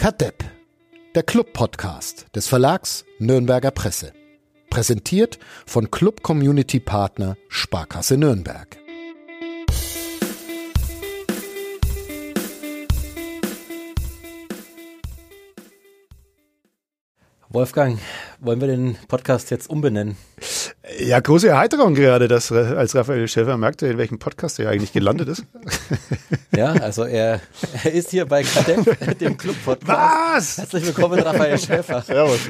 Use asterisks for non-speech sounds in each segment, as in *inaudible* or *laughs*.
Kadepp, der Club-Podcast des Verlags Nürnberger Presse. Präsentiert von Club-Community-Partner Sparkasse Nürnberg. Wolfgang, wollen wir den Podcast jetzt umbenennen? Ja, große Erheiterung gerade, dass als Raphael Schäfer merkte, in welchem Podcast er eigentlich gelandet ist. *laughs* Ja, also er, er ist hier bei Kadepp, *laughs* dem Club-Podcast. Was? Herzlich willkommen, Raphael Schäfer. *laughs* Servus.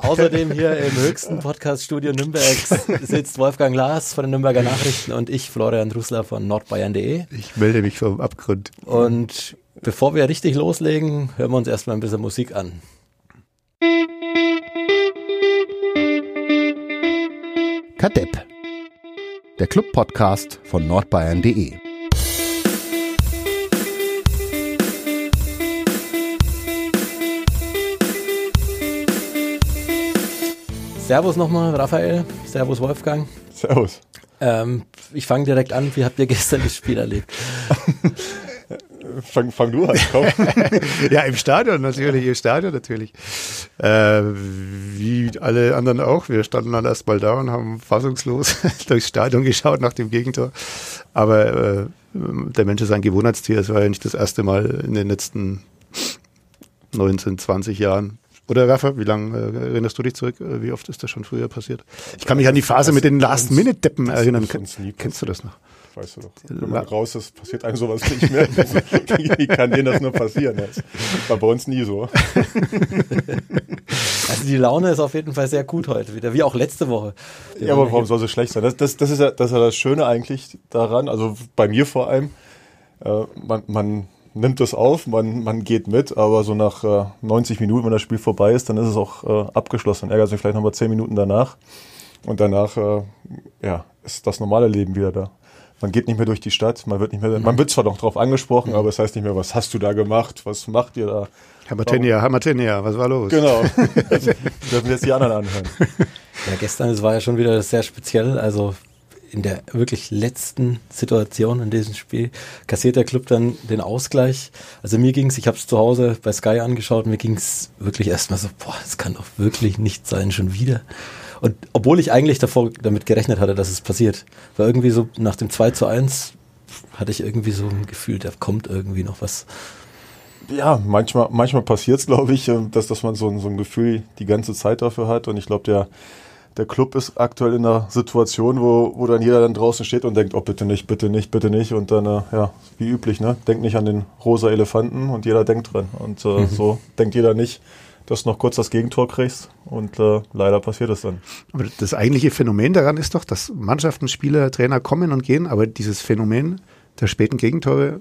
Außerdem hier im höchsten Podcaststudio Nürnbergs sitzt Wolfgang Lars von den Nürnberger Nachrichten und ich, Florian Drusler von nordbayern.de. Ich melde mich vom Abgrund. Und bevor wir richtig loslegen, hören wir uns erstmal ein bisschen Musik an. Kadepp, der Club-Podcast von nordbayern.de. Servus nochmal, Raphael. Servus, Wolfgang. Servus. Ähm, ich fange direkt an. Wie habt ihr gestern das Spiel erlebt? *laughs* Fang, fang du an, komm. *laughs* Ja, im Stadion natürlich, im Stadion natürlich. Äh, wie alle anderen auch. Wir standen dann erstmal da und haben fassungslos *laughs* durchs Stadion geschaut nach dem Gegentor. Aber äh, der Mensch ist ein Gewohnheitstier. Es war ja nicht das erste Mal in den letzten 19, 20 Jahren. Oder Rafa, wie lange äh, erinnerst du dich zurück? Äh, Wie oft ist das schon früher passiert? Ich kann mich an die Phase mit den Last-Minute-Deppen erinnern. Kennst du das noch? Weißt du doch. Wenn man raus ist, passiert einem sowas nicht mehr. *laughs* Wie kann denen das nur passieren? Das war bei uns nie so. *laughs* Also die Laune ist auf jeden Fall sehr gut heute wieder, wie auch letzte Woche. Ja, aber warum soll es so schlecht sein? Das, das, das, ist ja, das ist ja das Schöne eigentlich daran, also bei mir vor allem. Äh, man, man nimmt das auf, man, man geht mit, aber so nach äh, 90 Minuten, wenn das Spiel vorbei ist, dann ist es auch äh, abgeschlossen. Dann ärgert es mich vielleicht nochmal 10 Minuten danach. Und danach äh, ja, ist das normale Leben wieder da. Man geht nicht mehr durch die Stadt, man wird nicht mehr, man wird zwar noch drauf angesprochen, aber es heißt nicht mehr, was hast du da gemacht, was macht ihr da? Hammertenia, Hammertenia, was war los? Genau. *laughs* Dürfen jetzt die anderen anhören. Ja, gestern, es war ja schon wieder sehr speziell. Also in der wirklich letzten Situation in diesem Spiel kassiert der Club dann den Ausgleich. Also mir ging's, ich habe es zu Hause bei Sky angeschaut, mir ging's wirklich erstmal so, boah, das kann doch wirklich nicht sein, schon wieder. Und obwohl ich eigentlich davor damit gerechnet hatte, dass es passiert, war irgendwie so nach dem 2 zu 1 hatte ich irgendwie so ein Gefühl, da kommt irgendwie noch was. Ja, manchmal, manchmal passiert es, glaube ich, äh, dass, dass man so, ein- so ein Gefühl die ganze Zeit dafür hat. Und ich glaube, der, der Club ist aktuell in einer Situation, wo, wo dann jeder dann draußen steht und denkt, oh bitte nicht, bitte nicht, bitte nicht. Und dann, äh, ja, wie üblich, ne? Denkt nicht an den rosa Elefanten und jeder denkt dran. Und äh, *laughs* so denkt jeder nicht, dass du noch kurz das Gegentor kriegst. Und äh, leider passiert es dann. Aber das eigentliche Phänomen daran ist doch, dass Mannschaften, Spieler, Trainer kommen und gehen, aber dieses Phänomen der späten Gegentore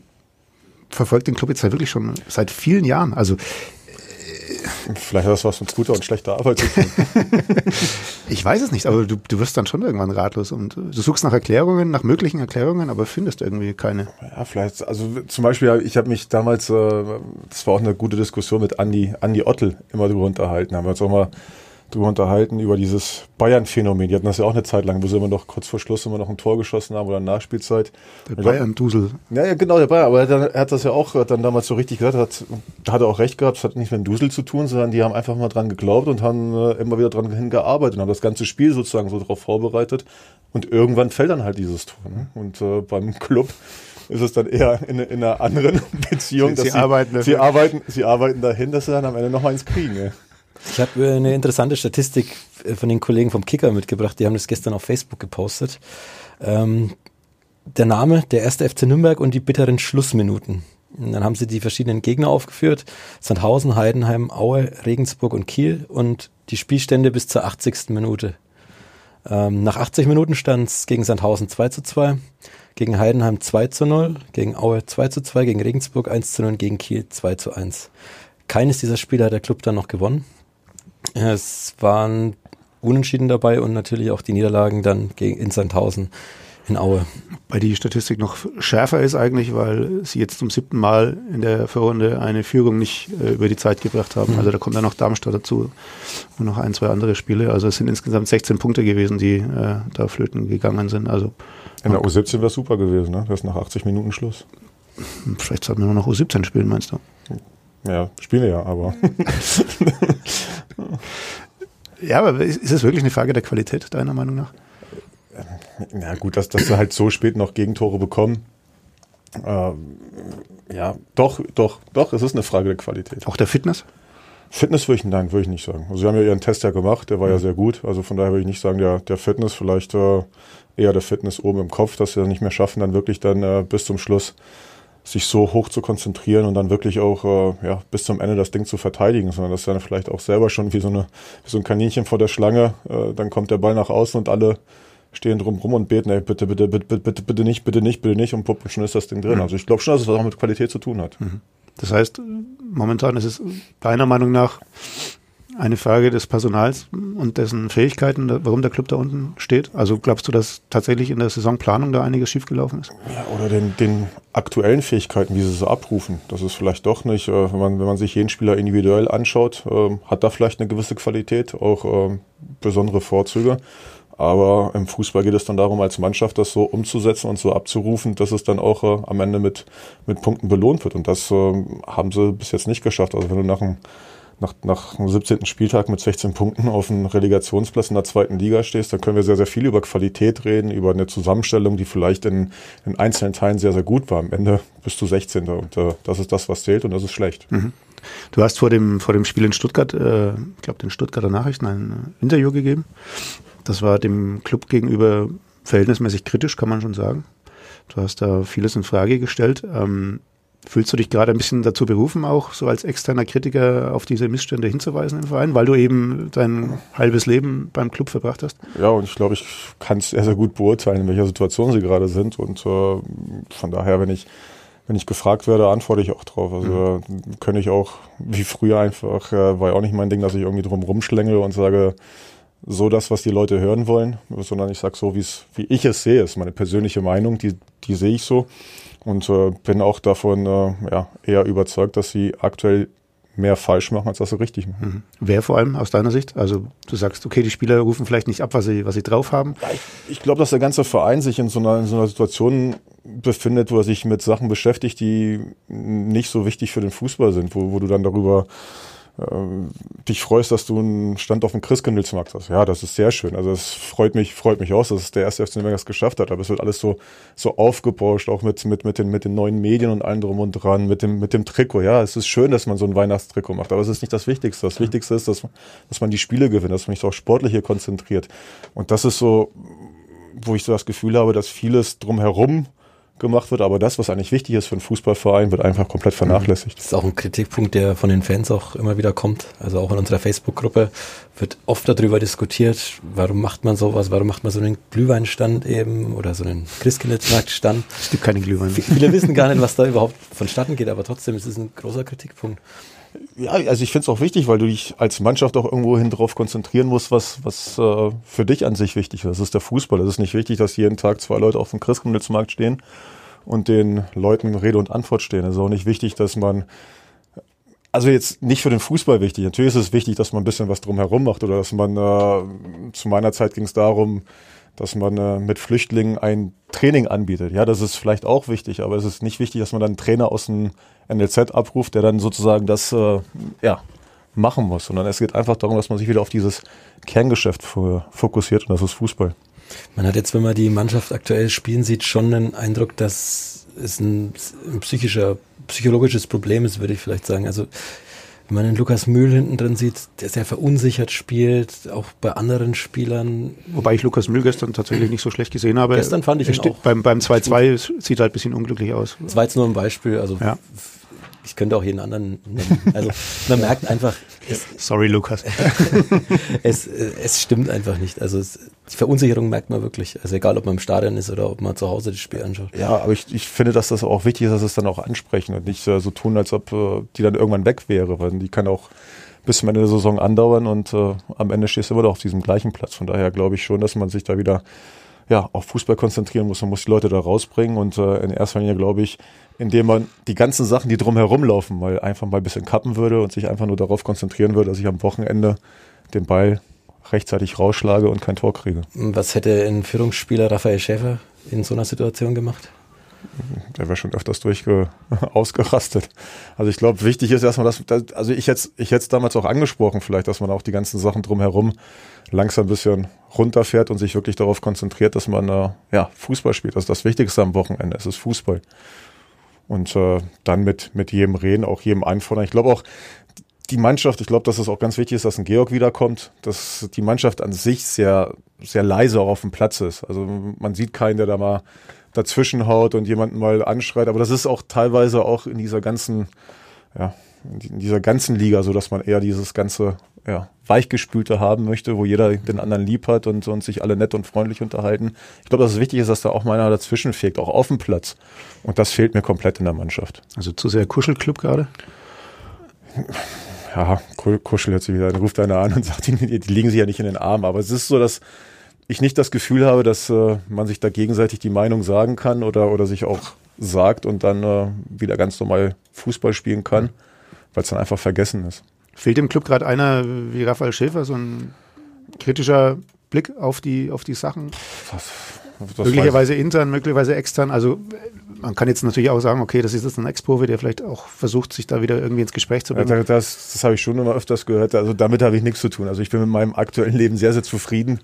verfolgt den Club jetzt halt wirklich schon seit vielen Jahren. Also Vielleicht hat das was mit guter und schlechter Arbeit zu tun. *laughs* ich weiß es nicht, aber du, du wirst dann schon irgendwann ratlos und du suchst nach Erklärungen, nach möglichen Erklärungen, aber findest irgendwie keine. Ja, vielleicht, also zum Beispiel, ich habe mich damals, äh, das war auch eine gute Diskussion mit Andi, Andi Ottel immer drüber unterhalten, haben wir uns auch mal drüber unterhalten, über dieses Bayern-Phänomen. Die hatten das ja auch eine Zeit lang, wo sie immer noch kurz vor Schluss immer noch ein Tor geschossen haben oder Nachspielzeit. Der Bayern-Dusel. Ja, ja, genau, der Bayern, aber er hat, das ja auch dann damals so richtig gesagt, hat, da hat er auch recht gehabt, es hat nicht mit dem Dusel zu tun, sondern die haben einfach mal dran geglaubt und haben äh, immer wieder dran hingearbeitet und haben das ganze Spiel sozusagen so darauf vorbereitet und irgendwann fällt dann halt dieses Tor. Ne? Und äh, beim *laughs* Club ist es dann eher in, in einer anderen *laughs* Beziehung, Sie dass arbeiten sie, arbeiten, sie arbeiten dahin, dass sie dann am Ende noch eins kriegen. Ja. Ich habe äh, eine interessante Statistik äh, von den Kollegen vom Kicker mitgebracht. Die haben das gestern auf Facebook gepostet. Ähm, der Name, der erste FC Nürnberg und die bitteren Schlussminuten. Und dann haben sie die verschiedenen Gegner aufgeführt. Sandhausen, Heidenheim, Aue, Regensburg und Kiel und die Spielstände bis zur 80. Minute. Ähm, nach 80 Minuten stand es gegen Sandhausen 2 zu 2, gegen Heidenheim 2 zu 0, gegen Aue 2 zu 2, gegen Regensburg 1 zu 0 und gegen Kiel 2 zu 1. Keines dieser Spiele hat der Club dann noch gewonnen. Es waren Unentschieden dabei und natürlich auch die Niederlagen dann gegen in Sandhausen in Aue. Weil die Statistik noch schärfer ist eigentlich, weil sie jetzt zum siebten Mal in der Vorrunde eine Führung nicht äh, über die Zeit gebracht haben. Also da kommt dann noch Darmstadt dazu und noch ein, zwei andere Spiele. Also es sind insgesamt 16 Punkte gewesen, die äh, da flöten gegangen sind. Also In der U17 wäre super gewesen, ne? Das ist nach 80 Minuten Schluss. Vielleicht sollten wir nur noch U17 spielen, meinst du? Ja, spielen wir ja, aber. *laughs* *laughs* ja, aber ist, es wirklich eine Frage der Qualität, deiner Meinung nach? Ja, gut, dass, dass sie halt so spät noch Gegentore bekommen. Ähm, ja, doch, doch, doch, es ist eine Frage der Qualität. Auch der Fitness? Fitness würde ich, nein, würde ich nicht sagen. Also sie haben ja ihren Test ja gemacht, der war mhm. ja sehr gut. Also von daher würde ich nicht sagen, der, der Fitness, vielleicht äh, eher der Fitness oben im Kopf, dass sie nicht mehr schaffen, dann wirklich dann äh, bis zum Schluss sich so hoch zu konzentrieren und dann wirklich auch äh, ja, bis zum Ende das Ding zu verteidigen, sondern dass dann vielleicht auch selber schon wie so, eine, wie so ein Kaninchen vor der Schlange, äh, dann kommt der Ball nach außen und alle stehen drum rum und beten, ey, bitte, bitte, bitte, bitte, bitte, bitte nicht, bitte nicht, bitte nicht und pupp, schon ist das Ding drin. Mhm. Also ich glaube schon, dass es was auch mit Qualität zu tun hat. Mhm. Das heißt, momentan ist es deiner Meinung nach eine Frage des Personals und dessen Fähigkeiten, warum der Club da unten steht? Also glaubst du, dass tatsächlich in der Saisonplanung da einiges schiefgelaufen ist? Ja, oder den, den aktuellen Fähigkeiten, wie sie es abrufen. Das ist vielleicht doch nicht, äh, wenn man, wenn man sich jeden Spieler individuell anschaut, äh, hat da vielleicht eine gewisse Qualität, auch äh, besondere Vorzüge. Aber im Fußball geht es dann darum, als Mannschaft das so umzusetzen und so abzurufen, dass es dann auch äh, am Ende mit, mit Punkten belohnt wird. Und das äh, haben sie bis jetzt nicht geschafft. Also wenn du nach einem, nach, nach dem 17. Spieltag mit 16 Punkten auf einem Relegationsplatz in der zweiten Liga stehst, dann können wir sehr, sehr viel über Qualität reden, über eine Zusammenstellung, die vielleicht in, in einzelnen Teilen sehr, sehr gut war. Am Ende bist du 16. Und äh, das ist das, was zählt und das ist schlecht. Mhm. Du hast vor dem, vor dem Spiel in Stuttgart, äh, ich glaube, den Stuttgarter Nachrichten ein Interview gegeben. Das war dem Club gegenüber verhältnismäßig kritisch, kann man schon sagen. Du hast da vieles in Frage gestellt. Ähm, fühlst du dich gerade ein bisschen dazu berufen, auch so als externer Kritiker auf diese Missstände hinzuweisen im Verein, weil du eben dein halbes Leben beim Club verbracht hast? Ja, und ich glaube, ich kann es sehr, sehr gut beurteilen, in welcher Situation sie gerade sind. Und äh, von daher, wenn ich wenn ich gefragt werde, antworte ich auch drauf. Also mhm. könnte ich auch wie früher einfach, äh, war ja auch nicht mein Ding, dass ich irgendwie drum rumschlängel und sage, so das, was die Leute hören wollen, sondern ich sage so, wie ich es sehe, ist meine persönliche Meinung, die, die sehe ich so und äh, bin auch davon äh, ja, eher überzeugt, dass sie aktuell mehr falsch machen, als dass sie richtig machen. Mhm. Wer vor allem aus deiner Sicht? Also du sagst, okay, die Spieler rufen vielleicht nicht ab, was sie, was sie drauf haben. Ja, ich, ich glaube, dass der ganze Verein sich in so, einer, in so einer Situation befindet, wo er sich mit Sachen beschäftigt, die nicht so wichtig für den Fußball sind, wo, wo du dann darüber dich freust, dass du einen Stand auf dem Christkindlesmarkt hast. Ja, das ist sehr schön. Also es freut mich, freut mich aus, dass es der erste FC Nürnberg geschafft hat. Aber es wird alles so, so aufgebauscht, auch mit, mit, mit den, mit den neuen Medien und allem drum und dran, mit dem, mit dem Trikot. Ja, es ist schön, dass man so ein Weihnachtstrikot macht, aber es ist nicht das Wichtigste. Das Wichtigste ist, dass, dass man die Spiele gewinnt, dass man sich auch sportlich hier konzentriert. Und das ist so, wo ich so das Gefühl habe, dass vieles drumherum gemacht wird, aber das, was eigentlich wichtig ist für einen Fußballverein, wird einfach komplett vernachlässigt. Das ist auch ein Kritikpunkt, der von den Fans auch immer wieder kommt. Also auch in unserer Facebook-Gruppe wird oft darüber diskutiert, warum macht man sowas, warum macht man so einen Glühweinstand eben oder so einen Christkindlesmarktstand. Es gibt keine Glühwein. Viele wissen gar nicht, was da überhaupt vonstatten geht, aber trotzdem ist es ein großer Kritikpunkt. Ja, also ich finde es auch wichtig, weil du dich als Mannschaft auch irgendwo hin drauf konzentrieren musst, was, was äh, für dich an sich wichtig ist. Das ist der Fußball. Es ist nicht wichtig, dass jeden Tag zwei Leute auf dem Christkindlesmarkt stehen und den Leuten Rede und Antwort stehen. Es ist auch nicht wichtig, dass man also jetzt nicht für den Fußball wichtig. Natürlich ist es wichtig, dass man ein bisschen was drumherum macht oder dass man äh, zu meiner Zeit ging es darum, dass man äh, mit Flüchtlingen ein Training anbietet. Ja, das ist vielleicht auch wichtig, aber es ist nicht wichtig, dass man dann einen Trainer aus dem NLZ abruft, der dann sozusagen das äh, ja, machen muss, sondern es geht einfach darum, dass man sich wieder auf dieses Kerngeschäft fokussiert und das ist Fußball. Man hat jetzt, wenn man die Mannschaft aktuell spielen sieht, schon den Eindruck, dass es ein, psychischer, psychologisches Problem ist, würde ich vielleicht sagen. Also wenn man den Lukas Mühl hinten drin sieht, der sehr verunsichert spielt, auch bei anderen Spielern. Wobei ich Lukas Mühl gestern tatsächlich nicht so schlecht gesehen habe. Gestern fand ich ihn auch. Beim, beim 2-2 sieht halt ein bisschen unglücklich aus. Das war jetzt nur ein Beispiel. Also ja. Ich könnte auch jeden anderen nennen. Also man *laughs* merkt einfach. Es, Sorry, Lukas. *laughs* es, es stimmt einfach nicht. Also es, die Verunsicherung merkt man wirklich. Also egal, ob man im Stadion ist oder ob man zu Hause das Spiel anschaut. Ja, aber ich, ich finde, dass das auch wichtig ist, dass es dann auch ansprechen und nicht äh, so tun, als ob äh, die dann irgendwann weg wäre, weil die kann auch bis zum Ende der Saison andauern und äh, am Ende stehst du immer noch auf diesem gleichen Platz. Von daher glaube ich schon, dass man sich da wieder ja, auf Fußball konzentrieren muss. Man muss die Leute da rausbringen und äh, in erster Linie glaube ich, indem man die ganzen Sachen, die drumherum laufen, mal einfach mal ein bisschen kappen würde und sich einfach nur darauf konzentrieren würde, dass ich am Wochenende den Ball rechtzeitig rausschlage und kein Tor kriege. Was hätte ein Führungsspieler Raphael Schäfer in so einer Situation gemacht? Der wäre schon öfters durchge *laughs* ausgerastet. Also ich glaube, wichtig ist erstmal, dass, dass also ich jetzt ich hätte damals auch angesprochen, vielleicht, dass man auch die ganzen Sachen drumherum langsam ein bisschen runterfährt und sich wirklich darauf konzentriert, dass man äh, ja Fußball spielt. Das ist das Wichtigste am Wochenende. Es ist Fußball. Und äh, dann mit mit jedem reden, auch jedem einfordern. Ich glaube auch die Mannschaft, ich glaube, dass es auch ganz wichtig ist, dass ein Georg wiederkommt, dass die Mannschaft an sich sehr, sehr leise auch auf dem Platz ist. Also man sieht keinen, der da mal dazwischen haut und jemanden mal anschreit. Aber das ist auch teilweise auch in dieser ganzen, ja, in dieser ganzen Liga so, dass man eher dieses ganze, ja, weichgespülte haben möchte, wo jeder den anderen lieb hat und, und sich alle nett und freundlich unterhalten. Ich glaube, dass es wichtig ist, dass da auch mal einer dazwischen fegt, auch auf dem Platz. Und das fehlt mir komplett in der Mannschaft. Also zu sehr Kuschelclub gerade? ja, kuschel jetzt wieder, dann ruft einer an und *laughs* sagt, die, die liegen sich ja nicht in den Arm. Aber es ist so, dass ich nicht das Gefühl habe, dass äh, man sich da gegenseitig die Meinung sagen kann oder, oder sich auch sagt und dann äh, wieder ganz normal Fußball spielen kann, weil es dann einfach vergessen ist. Fehlt dem Club gerade einer wie Raphael Schäfer, so ein kritischer Blick auf die, auf die Sachen? Das, das möglicherweise intern, möglicherweise extern. Also man kann jetzt natürlich auch sagen, okay, das ist jetzt ein Ex-Profi, der vielleicht auch versucht, sich da wieder irgendwie ins Gespräch zu bringen. Ja, das das habe ich schon immer öfters gehört. Also damit habe ich nichts zu tun. Also ich bin mit meinem aktuellen Leben sehr, sehr zufrieden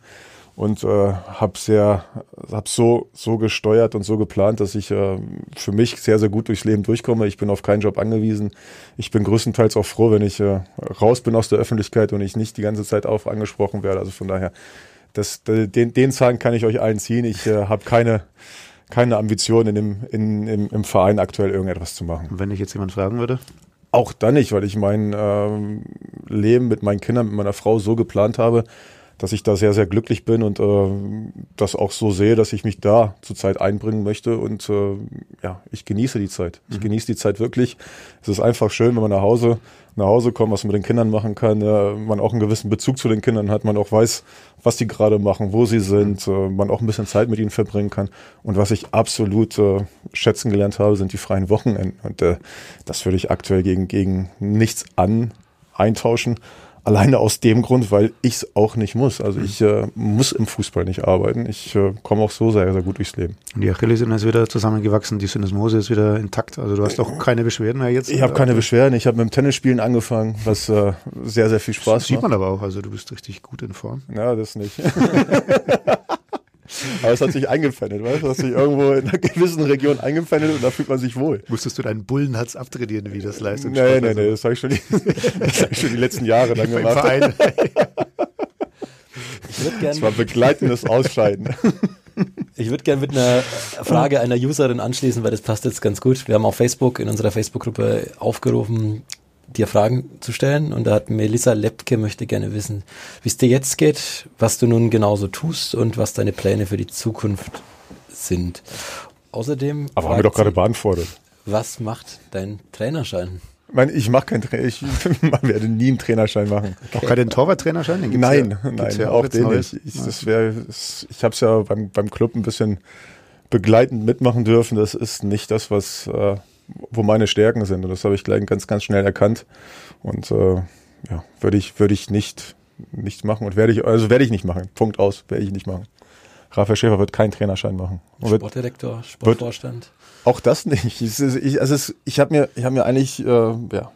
und äh, habe sehr, habe so so gesteuert und so geplant, dass ich äh, für mich sehr sehr gut durchs Leben durchkomme. Ich bin auf keinen Job angewiesen. Ich bin größtenteils auch froh, wenn ich äh, raus bin aus der Öffentlichkeit und ich nicht die ganze Zeit auf angesprochen werde. Also von daher, das, den, den Zahn kann ich euch allen ziehen. Ich äh, habe keine keine Ambition, in dem, in, im, im Verein aktuell irgendetwas zu machen. Wenn ich jetzt jemand fragen würde? Auch dann nicht, weil ich mein ähm, Leben mit meinen Kindern, mit meiner Frau so geplant habe, dass ich da sehr, sehr glücklich bin und äh, das auch so sehe, dass ich mich da zurzeit einbringen möchte und äh, ja, ich genieße die Zeit. Ich mhm. genieße die Zeit wirklich. Es ist einfach schön, wenn man nach Hause nach Hause kommen, was man mit den Kindern machen kann, ja, man auch einen gewissen Bezug zu den Kindern hat, man auch weiß, was die gerade machen, wo sie sind, äh, man auch ein bisschen Zeit mit ihnen verbringen kann. Und was ich absolut äh, schätzen gelernt habe, sind die freien Wochenenden. Und äh, das würde ich aktuell gegen, gegen nichts an eintauschen. Alleine aus dem Grund, weil ich es auch nicht muss. Also ich äh, muss im Fußball nicht arbeiten. Ich äh, komme auch so sehr, sehr gut durchs Leben. Und die Achillessehne ist wieder zusammengewachsen, die Syndesmose ist wieder intakt. Also du hast auch keine Beschwerden mehr jetzt? Ich habe keine Beschwerden. Ich habe mit dem Tennisspielen angefangen, was äh, sehr, sehr viel Spaß macht. Das sieht man aber auch. Also du bist richtig gut in Form. Ja, das nicht. *laughs* *laughs* Aber es hat sich eingepfändet, weißt du? Es hat sich irgendwo in einer gewissen Region eingepfändet und da fühlt man sich wohl. Musstest du deinen Bullenhatz abtrainieren, wie das leistet? Nee, nee, nee, das habe ich, schon die, *laughs* das hab ich schon die letzten Jahre dann gemacht. Verein. Das war begleitendes Ausscheiden. Ich würde gerne mit einer Frage einer Userin anschließen, weil das passt jetzt ganz gut. Wir haben auf Facebook, in unserer Facebook-Gruppe aufgerufen, dir Fragen zu stellen. Und da hat Melissa Lepke möchte gerne wissen, wie es dir jetzt geht, was du nun genauso tust und was deine Pläne für die Zukunft sind. Außerdem. Aber haben wir doch gerade beantwortet. Was macht dein Trainerschein? Ich, meine, ich mache keinen Trainer, ich *laughs* werde nie einen Trainerschein machen. Okay. Auch keinen Torwarttrainerschein? Nein, ja, nein, ja auch, auch den nicht. Ich, das wär, ich habe es ja beim, beim Club ein bisschen begleitend mitmachen dürfen. Das ist nicht das, was äh, wo meine Stärken sind. Und das habe ich gleich ganz, ganz schnell erkannt. Und äh, ja, würde ich, würde ich nicht, nicht machen und werde ich, also werde ich nicht machen. Punkt aus, werde ich nicht machen. Raphael Schäfer wird keinen Trainerschein machen. Sportdirektor, Sportvorstand. Auch das nicht. Ich, ich, also es, ich habe mir, ich habe mir eigentlich, äh, ja,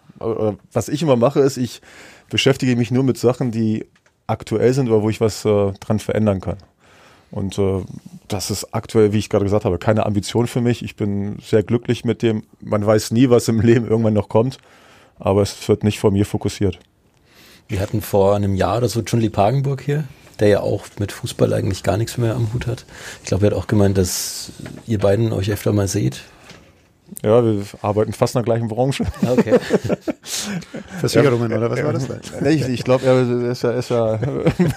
was ich immer mache, ist, ich beschäftige mich nur mit Sachen, die aktuell sind oder wo ich was äh, dran verändern kann. Und äh, das ist aktuell, wie ich gerade gesagt habe, keine Ambition für mich. Ich bin sehr glücklich mit dem. Man weiß nie, was im *laughs* Leben irgendwann noch kommt, aber es wird nicht von mir fokussiert. Wir hatten vor einem Jahr oder so Lee Pagenburg hier, der ja auch mit Fußball eigentlich gar nichts mehr am Hut hat. Ich glaube, er hat auch gemeint, dass ihr beiden euch öfter mal seht. Ja, wir arbeiten fast in der gleichen Branche. Okay. *laughs* Versicherungen oder was war das? Nee, ich, ich glaube, er ist ja, ist ja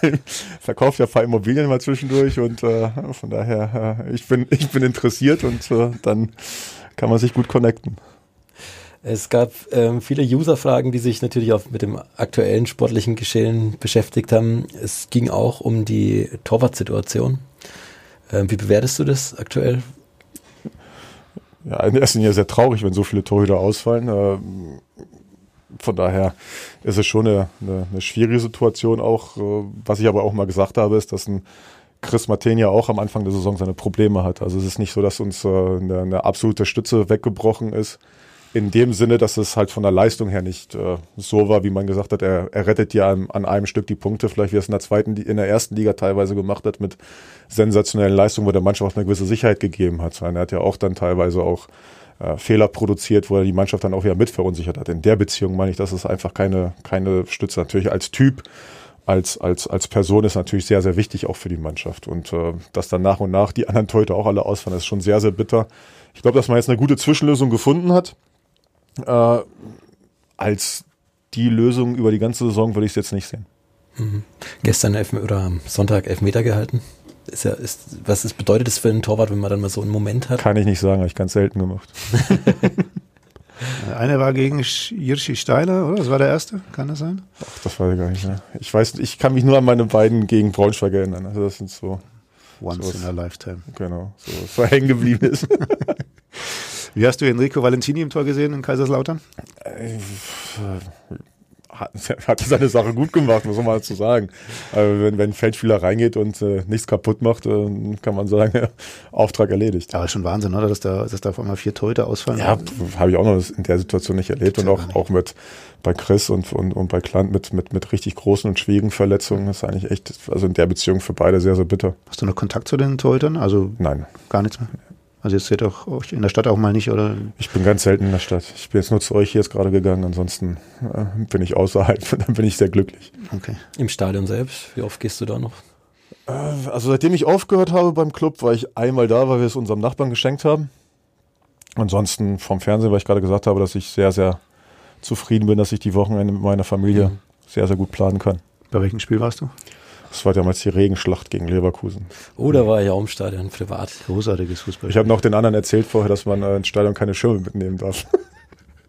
*laughs* verkauft ja ein paar Immobilien mal zwischendurch und äh, von daher, äh, ich, bin, ich bin interessiert und äh, dann kann man sich gut connecten. Es gab ähm, viele User-Fragen, die sich natürlich auch mit dem aktuellen sportlichen Geschehen beschäftigt haben. Es ging auch um die Torwart-Situation. Ähm, wie bewertest du das aktuell? Ja, in erster Linie sehr traurig, wenn so viele Torhüter ausfallen. Äh, von daher ist es schon eine, eine, eine schwierige Situation auch. Äh, was ich aber auch mal gesagt habe, ist, dass ein Chris Martin ja auch am Anfang der Saison seine Probleme hat. Also es ist nicht so, dass uns äh, eine, eine absolute Stütze weggebrochen ist. In dem Sinne, dass es halt von der Leistung her nicht äh, so war, wie man gesagt hat, er, er rettet ja an, an einem Stück die Punkte, vielleicht wie er es in der zweiten, in der ersten Liga teilweise gemacht hat, mit sensationellen Leistungen, wo der Mannschaft eine gewisse Sicherheit gegeben hat. Er hat ja auch dann teilweise auch äh, Fehler produziert, wo er die Mannschaft dann auch wieder mit verunsichert hat. In der Beziehung meine ich, dass es einfach keine, keine Stütze. Natürlich als Typ als, als, als Person ist natürlich sehr, sehr wichtig auch für die Mannschaft. Und äh, dass dann nach und nach die anderen Teute auch alle ausfallen, ist schon sehr, sehr bitter. Ich glaube, dass man jetzt eine gute Zwischenlösung gefunden hat. Äh, als die Lösung über die ganze Saison würde ich es jetzt nicht sehen. Mhm. Gestern elf, oder am Sonntag elf Meter gehalten. Ist ja, ist, was ist, bedeutet das für einen Torwart, wenn man dann mal so einen Moment hat? Kann ich nicht sagen, habe ich ganz selten gemacht. *laughs* Einer war gegen Jirschi Steiler, oder? Das war der erste, kann das sein? Ach, das weiß ich gar nicht mehr. Ich weiß, ich kann mich nur an meine beiden gegen Braunschweig erinnern. Also das sind so. Once so in a lifetime. Genau, so was hängen geblieben ist. *laughs* Wie hast du Enrico Valentini im Tor gesehen in Kaiserslautern? Äh, hat, *laughs* hat seine Sache gut gemacht, muss man mal dazu sagen. Also wenn, wenn ein Feldspieler reingeht und äh, nichts kaputt macht, äh, kann man sagen, *laughs* Auftrag erledigt. Aber schon Wahnsinn, oder? Dass da, dass da auf einmal vier Torhüter ausfallen. Ja, habe ich auch noch in der Situation nicht erlebt und auch, auch mit bei Chris und, und, und bei Klant mit, mit, mit richtig großen und schwierigen Verletzungen. Das ist eigentlich echt, also in der Beziehung für beide sehr, sehr bitter. Hast du noch Kontakt zu den Torhütern? Also Nein. Gar nichts mehr? Also jetzt seht auch euch in der Stadt auch mal nicht, oder? Ich bin ganz selten in der Stadt. Ich bin jetzt nur zu euch hier jetzt gerade gegangen. Ansonsten äh, bin ich außerhalb und *laughs* dann bin ich sehr glücklich. Okay. Im Stadion selbst, wie oft gehst du da noch? Äh, also seitdem ich aufgehört habe beim Club, war ich einmal da, weil wir es unserem Nachbarn geschenkt haben. Ansonsten vom Fernsehen, weil ich gerade gesagt habe, dass ich sehr, sehr zufrieden bin, dass ich die Wochenende mit meiner Familie mhm. sehr, sehr gut planen kann. Bei welchem Spiel warst du? Das war damals die Regenschlacht gegen Leverkusen. Oh, da war ich auch im Stadion, privat. Großartiges Fußball. Ich habe noch den anderen erzählt vorher, dass man äh, ins Stadion keine Schirme mitnehmen darf.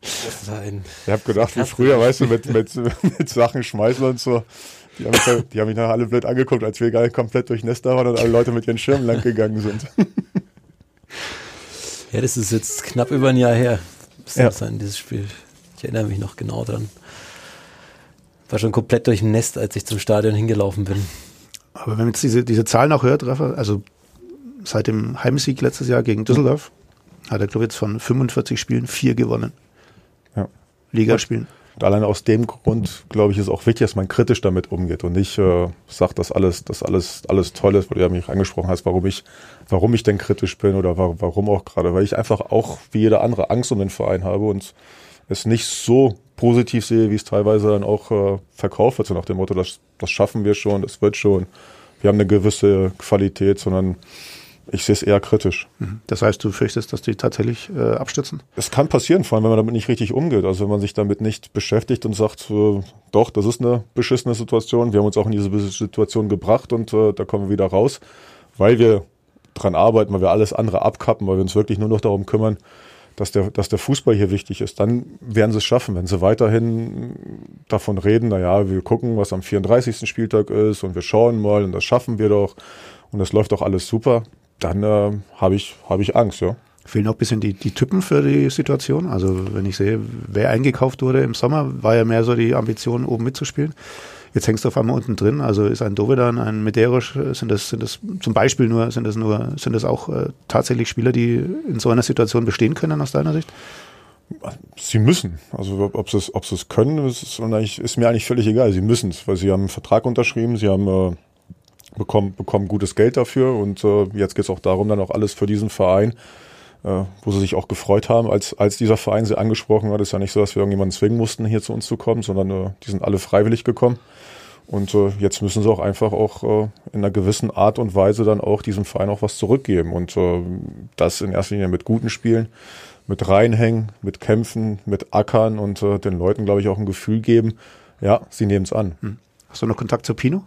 Das war ein ich habe gedacht, wie früher, weißt du, mit, mit, mit Sachen schmeißen und so. Die haben, mich, die haben mich nachher alle blöd angeguckt, als wir gar nicht komplett durchnässt waren und alle Leute mit ihren Schirmen lang gegangen sind. Ja, das ist jetzt knapp über ein Jahr her. Das ja. sein, dieses Spiel. Ich erinnere mich noch genau dran war schon komplett durchnässt, als ich zum Stadion hingelaufen bin. Aber wenn man jetzt diese, diese Zahlen auch hört, Rafa, also seit dem Heimsieg letztes Jahr gegen Düsseldorf hat der Club jetzt von 45 Spielen vier gewonnen. Ja. Ligaspielen. Und allein aus dem Grund, glaube ich, ist auch wichtig, dass man kritisch damit umgeht und nicht äh, sagt, dass alles, dass alles, alles toll ist, weil du ja mich angesprochen hast, warum ich, warum ich denn kritisch bin oder warum auch gerade, weil ich einfach auch wie jeder andere Angst um den Verein habe und es nicht so positiv sehe, wie es teilweise dann auch äh, verkauft wird, so nach dem Motto, das, das schaffen wir schon, das wird schon, wir haben eine gewisse Qualität, sondern ich sehe es eher kritisch. Mhm. Das heißt, du fürchtest, dass die tatsächlich äh, abstürzen? Es kann passieren, vor allem wenn man damit nicht richtig umgeht. Also wenn man sich damit nicht beschäftigt und sagt, äh, doch, das ist eine beschissene Situation, wir haben uns auch in diese Situation gebracht und äh, da kommen wir wieder raus, weil wir dran arbeiten, weil wir alles andere abkappen, weil wir uns wirklich nur noch darum kümmern, dass der, dass der Fußball hier wichtig ist, dann werden sie es schaffen. Wenn sie weiterhin davon reden, naja, wir gucken, was am 34. Spieltag ist und wir schauen mal und das schaffen wir doch und das läuft doch alles super, dann äh, habe ich, hab ich Angst, ja. Fehlen auch ein bisschen die, die Typen für die Situation. Also wenn ich sehe, wer eingekauft wurde im Sommer, war ja mehr so die Ambition, oben mitzuspielen. Jetzt hängst du auf einmal unten drin. Also ist ein Dovedan, ein Medeiros, sind das, sind das zum Beispiel nur, sind das nur, sind das auch äh, tatsächlich Spieler, die in so einer Situation bestehen können aus deiner Sicht? Sie müssen. Also ob sie es, ob sie es können, ist, ist mir eigentlich völlig egal. Sie müssen es, weil sie haben einen Vertrag unterschrieben, sie haben äh, bekommen, bekommen gutes Geld dafür und äh, jetzt geht es auch darum, dann auch alles für diesen Verein äh, wo sie sich auch gefreut haben, als, als dieser Verein sie angesprochen hat. Es ist ja nicht so, dass wir irgendjemanden zwingen mussten, hier zu uns zu kommen, sondern äh, die sind alle freiwillig gekommen. Und äh, jetzt müssen sie auch einfach auch äh, in einer gewissen Art und Weise dann auch diesem Verein auch was zurückgeben. Und äh, das in erster Linie mit guten Spielen, mit reinhängen, mit kämpfen, mit ackern und äh, den Leuten, glaube ich, auch ein Gefühl geben, ja, sie nehmen es an. Hm. Hast du noch Kontakt zu Pino?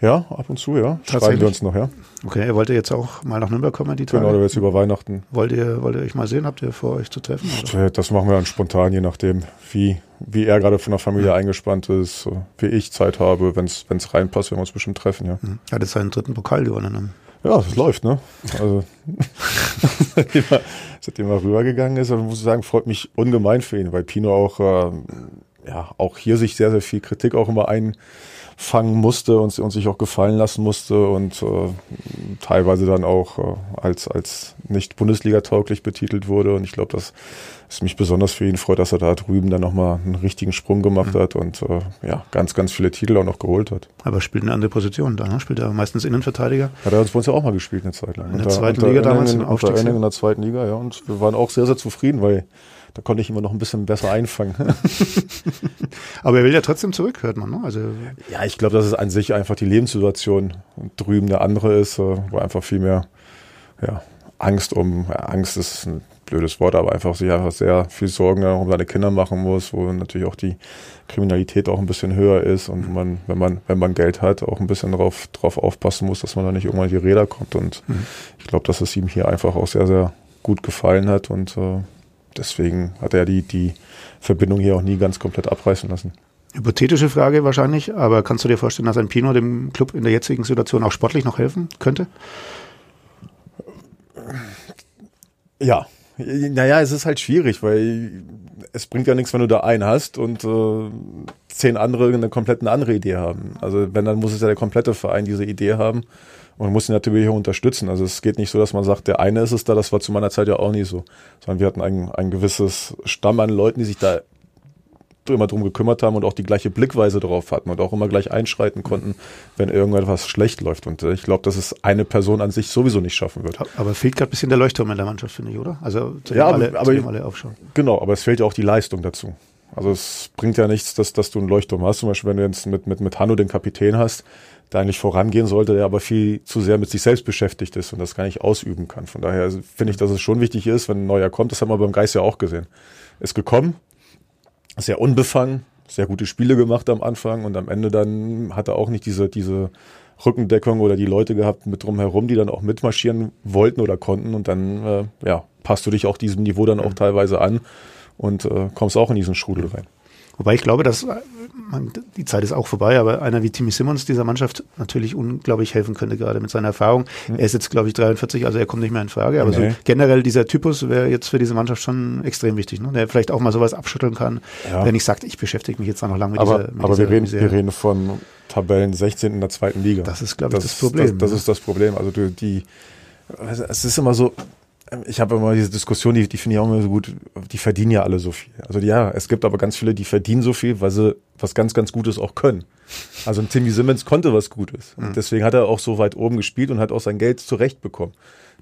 Ja, ab und zu, ja. Schreiben wir uns noch, ja. Okay, er wollte jetzt auch mal nach Nürnberg kommen, die Tage. Genau, jetzt über Weihnachten. Wollt ihr, wollt ihr euch mal sehen? Habt ihr vor, euch zu treffen? Oder? Das machen wir dann spontan, je nachdem, wie, wie er gerade von der Familie ja. eingespannt ist, wie ich Zeit habe. Wenn es reinpasst, werden wir uns bestimmt treffen, ja. Mhm. Hat jetzt seinen dritten Pokal gewonnen. Ja, das läuft, ne? Also, seitdem, *laughs* er, seitdem er rübergegangen ist, muss ich sagen, freut mich ungemein für ihn, weil Pino auch, äh, ja auch hier sich sehr, sehr viel Kritik auch immer einfangen musste und, und sich auch gefallen lassen musste und äh, teilweise dann auch äh, als, als nicht Bundesliga-tauglich betitelt wurde. Und ich glaube, dass es mich besonders für ihn freut, dass er da drüben dann nochmal einen richtigen Sprung gemacht mhm. hat und äh, ja, ganz, ganz viele Titel auch noch geholt hat. Aber spielt eine andere Position da, ne? Spielt er meistens Innenverteidiger? Hat er uns bei uns ja auch mal gespielt eine Zeit lang. In der unter, zweiten unter Liga damals? In, unter in der zweiten Liga, ja. Und wir waren auch sehr, sehr zufrieden, weil da konnte ich immer noch ein bisschen besser einfangen. *laughs* Aber er will ja trotzdem zurück, hört man. Ne? Also ja, ich glaube, dass es an sich einfach die Lebenssituation drüben eine andere ist, äh, wo einfach viel mehr ja, Angst um, ja, Angst ist ein blödes Wort, aber einfach sich einfach sehr viel Sorgen um seine Kinder machen muss, wo natürlich auch die Kriminalität auch ein bisschen höher ist und man, wenn man, wenn man Geld hat, auch ein bisschen drauf, drauf aufpassen muss, dass man da nicht irgendwann in die Räder kommt. Und mhm. ich glaube, dass es ihm hier einfach auch sehr, sehr gut gefallen hat und äh, deswegen hat er die, die Verbindung hier auch nie ganz komplett abreißen lassen. Hypothetische Frage wahrscheinlich, aber kannst du dir vorstellen, dass ein Pino dem Club in der jetzigen Situation auch sportlich noch helfen könnte? Ja. Naja, es ist halt schwierig, weil es bringt ja nichts, wenn du da einen hast und äh, zehn andere eine komplett andere Idee haben. Also wenn, dann muss es ja der komplette Verein diese Idee haben und muss ihn natürlich auch unterstützen. Also es geht nicht so, dass man sagt, der eine ist es da, das war zu meiner Zeit ja auch nie so. Sondern wir hatten ein, ein gewisses Stamm an Leuten, die sich da immer drum gekümmert haben und auch die gleiche Blickweise drauf hatten und auch immer gleich einschreiten konnten, wenn irgendetwas schlecht läuft. Und äh, ich glaube, dass es eine Person an sich sowieso nicht schaffen wird. Aber fehlt gerade ein bisschen der Leuchtturm in der Mannschaft, finde ich, oder? Also zu ja, aber, alle, aber, alle aufschauen. Genau, aber es fehlt ja auch die Leistung dazu. Also es bringt ja nichts, dass, dass du einen Leuchtturm hast. Zum Beispiel, wenn du jetzt mit, mit, mit Hanno den Kapitän hast, der eigentlich vorangehen sollte, der aber viel zu sehr mit sich selbst beschäftigt ist und das gar nicht ausüben kann. Von daher finde ich, dass es schon wichtig ist, wenn ein neuer kommt. Das haben wir beim Geist ja auch gesehen. Ist gekommen, sehr unbefangen, sehr gute Spiele gemacht am Anfang und am Ende dann hat er auch nicht diese, diese Rückendeckung oder die Leute gehabt mit drumherum, die dann auch mitmarschieren wollten oder konnten und dann äh, ja, passt du dich auch diesem Niveau dann auch mhm. teilweise an und äh, kommst auch in diesen Strudel rein. Wobei ich glaube, dass man, die Zeit ist auch vorbei, aber einer wie Timmy Simmons dieser Mannschaft natürlich unglaublich helfen könnte, gerade mit seiner Erfahrung. Er ist jetzt, glaube ich, 43, also er kommt nicht mehr in Frage. Aber nee. so generell dieser Typus wäre jetzt für diese Mannschaft schon extrem wichtig, ne? der vielleicht auch mal sowas abschütteln kann, ja. wenn ich sagt, ich beschäftige mich jetzt noch lange mit aber, dieser mit Aber wir, reden, wir reden von Tabellen 16 in der zweiten Liga. Das ist, glaube ich, das, das Problem. Das, das, ist das Problem. Also du, die, es ist immer so, ich habe immer diese Diskussion, die, die finde ich auch immer so gut, die verdienen ja alle so viel. Also ja, es gibt aber ganz viele, die verdienen so viel, weil sie was ganz, ganz Gutes auch können. Also ein Timmy Simmons konnte was Gutes. Und mhm. deswegen hat er auch so weit oben gespielt und hat auch sein Geld zurechtbekommen.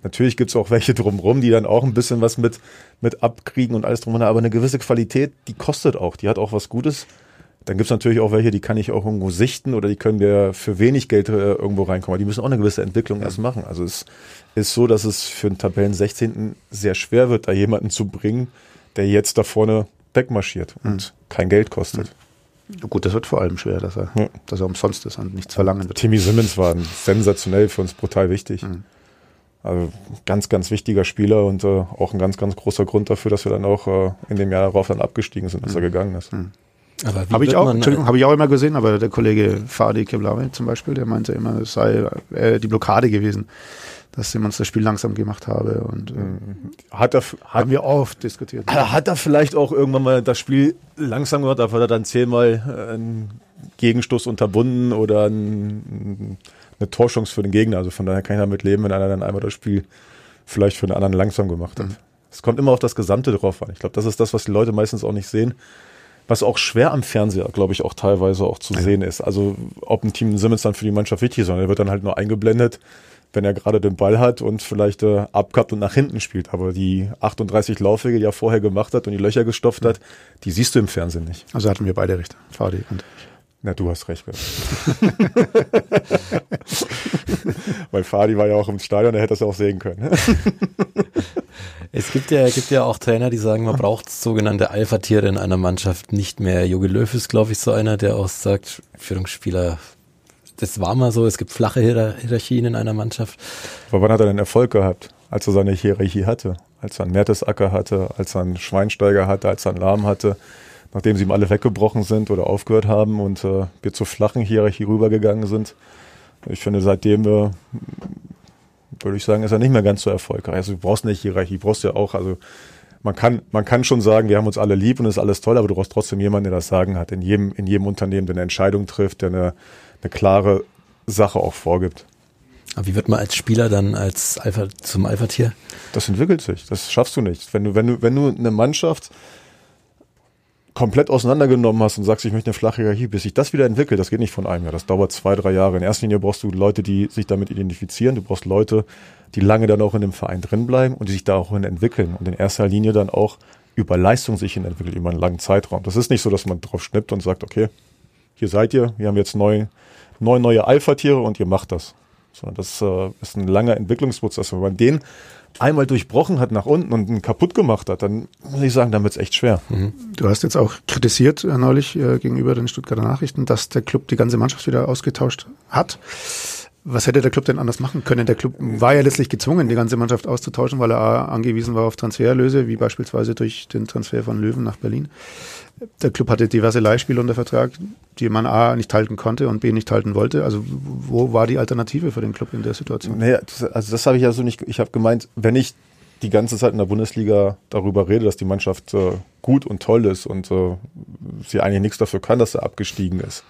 Natürlich gibt's auch welche drumrum, die dann auch ein bisschen was mit, mit abkriegen und alles drum aber eine gewisse Qualität, die kostet auch, die hat auch was Gutes. Dann gibt's natürlich auch welche, die kann ich auch irgendwo sichten oder die können wir für wenig Geld äh, irgendwo reinkommen. Die müssen auch eine gewisse Entwicklung erst machen. Also es ist so, dass es für einen Tabellen 16. sehr schwer wird, da jemanden zu bringen, der jetzt da vorne wegmarschiert und mhm. kein Geld kostet. Mhm. Gut, das wird vor allem schwer, dass er, ja. dass er umsonst ist und nichts verlangen wird. Timmy Simmons war sensationell für uns brutal wichtig. Mhm. Also ganz, ganz wichtiger Spieler und äh, auch ein ganz, ganz großer Grund dafür, dass wir dann auch äh, in dem Jahr darauf dann abgestiegen sind, dass er mhm. gegangen ist. Mhm. Habe ich auch, Entschuldigung, habe ich auch immer gesehen, aber der Kollege Fadi Keblawi zum Beispiel, der meinte immer, es sei äh, die Blockade gewesen dass Simmons das Spiel langsam gemacht habe. Und äh, mhm. hat er, hat, haben wir oft diskutiert. Hat er vielleicht auch irgendwann mal das Spiel langsam gemacht, aber hat er dann zehnmal äh, einen Gegenstoß unterbunden oder ein, eine Torschance für den Gegner. Also von daher kann ich damit leben, wenn einer dann einmal das Spiel vielleicht für einen anderen langsam gemacht hat. Mhm. Es kommt immer auf das Gesamte drauf an. Ich glaube, das ist das, was die Leute meistens auch nicht sehen. Was auch schwer am Fernseher, glaube ich, auch teilweise auch zu ja. sehen ist. Also ob ein Team Simmons dann für die Mannschaft wichtig ist, sondern er wird dann halt nur eingeblendet wenn er gerade den Ball hat und vielleicht äh, abkappt und nach hinten spielt. Aber die 38 Laufwege, die er vorher gemacht hat und die Löcher gestopft hat, die siehst du im Fernsehen nicht. Also hatten wir beide recht, Fadi und. Na, du hast recht. *laughs* Weil Fadi war ja auch im Stadion, der hätte das auch sehen können. *laughs* es gibt ja, gibt ja auch Trainer, die sagen, man braucht sogenannte Alpha-Tiere in einer Mannschaft. Nicht mehr Jogi Löw ist, glaube ich, so einer, der auch sagt, Führungsspieler das war mal so, es gibt flache Hierarchien in einer Mannschaft. Aber wann hat er denn Erfolg gehabt, als er seine Hierarchie hatte? Als er einen Mertesacker hatte, als er einen Schweinsteiger hatte, als er einen Lahm hatte, nachdem sie ihm alle weggebrochen sind oder aufgehört haben und äh, wir zur flachen Hierarchie rübergegangen sind. Ich finde, seitdem äh, würde ich sagen, ist er nicht mehr ganz so erfolgreich. Also du brauchst eine Hierarchie, brauchst ja auch, also man kann, man kann schon sagen, wir haben uns alle lieb und ist alles toll, aber du brauchst trotzdem jemanden, der das Sagen hat, in jedem, in jedem Unternehmen, der eine Entscheidung trifft, der eine, eine klare Sache auch vorgibt. Aber wie wird man als Spieler dann als Alpha zum Alpha-Tier? Das entwickelt sich. Das schaffst du nicht. Wenn du, wenn du, wenn du eine Mannschaft komplett auseinandergenommen hast und sagst, ich möchte eine flache Hierarchie, bis sich das wieder entwickelt, das geht nicht von einem Jahr. Das dauert zwei, drei Jahre. In erster Linie brauchst du Leute, die sich damit identifizieren. Du brauchst Leute, die lange dann auch in dem Verein drinbleiben und die sich da auch hin entwickeln und in erster Linie dann auch über Leistung sich hin entwickelt, über einen langen Zeitraum. Das ist nicht so, dass man drauf schnippt und sagt, okay, hier seid ihr, wir haben jetzt neun, neun neue Alpha-Tiere und ihr macht das. Sondern das äh, ist ein langer Entwicklungsprozess. Wenn man den einmal durchbrochen hat nach unten und kaputt gemacht hat, dann muss ich sagen, dann wird es echt schwer. Mhm. Du hast jetzt auch kritisiert äh, neulich äh, gegenüber den Stuttgarter Nachrichten, dass der Club die ganze Mannschaft wieder ausgetauscht hat. Was hätte der Club denn anders machen können? Der Club war ja letztlich gezwungen, die ganze Mannschaft auszutauschen, weil er angewiesen war auf Transfererlöse, wie beispielsweise durch den Transfer von Löwen nach Berlin. Der Club hatte diverse Leihspiele unter Vertrag, die man A nicht halten konnte und B nicht halten wollte. Also wo war die Alternative für den Club in der Situation? Naja, das, also das habe ich ja so nicht. Ich habe gemeint, wenn ich die ganze Zeit in der Bundesliga darüber rede, dass die Mannschaft äh, gut und toll ist und äh, sie eigentlich nichts dafür kann, dass sie abgestiegen ist.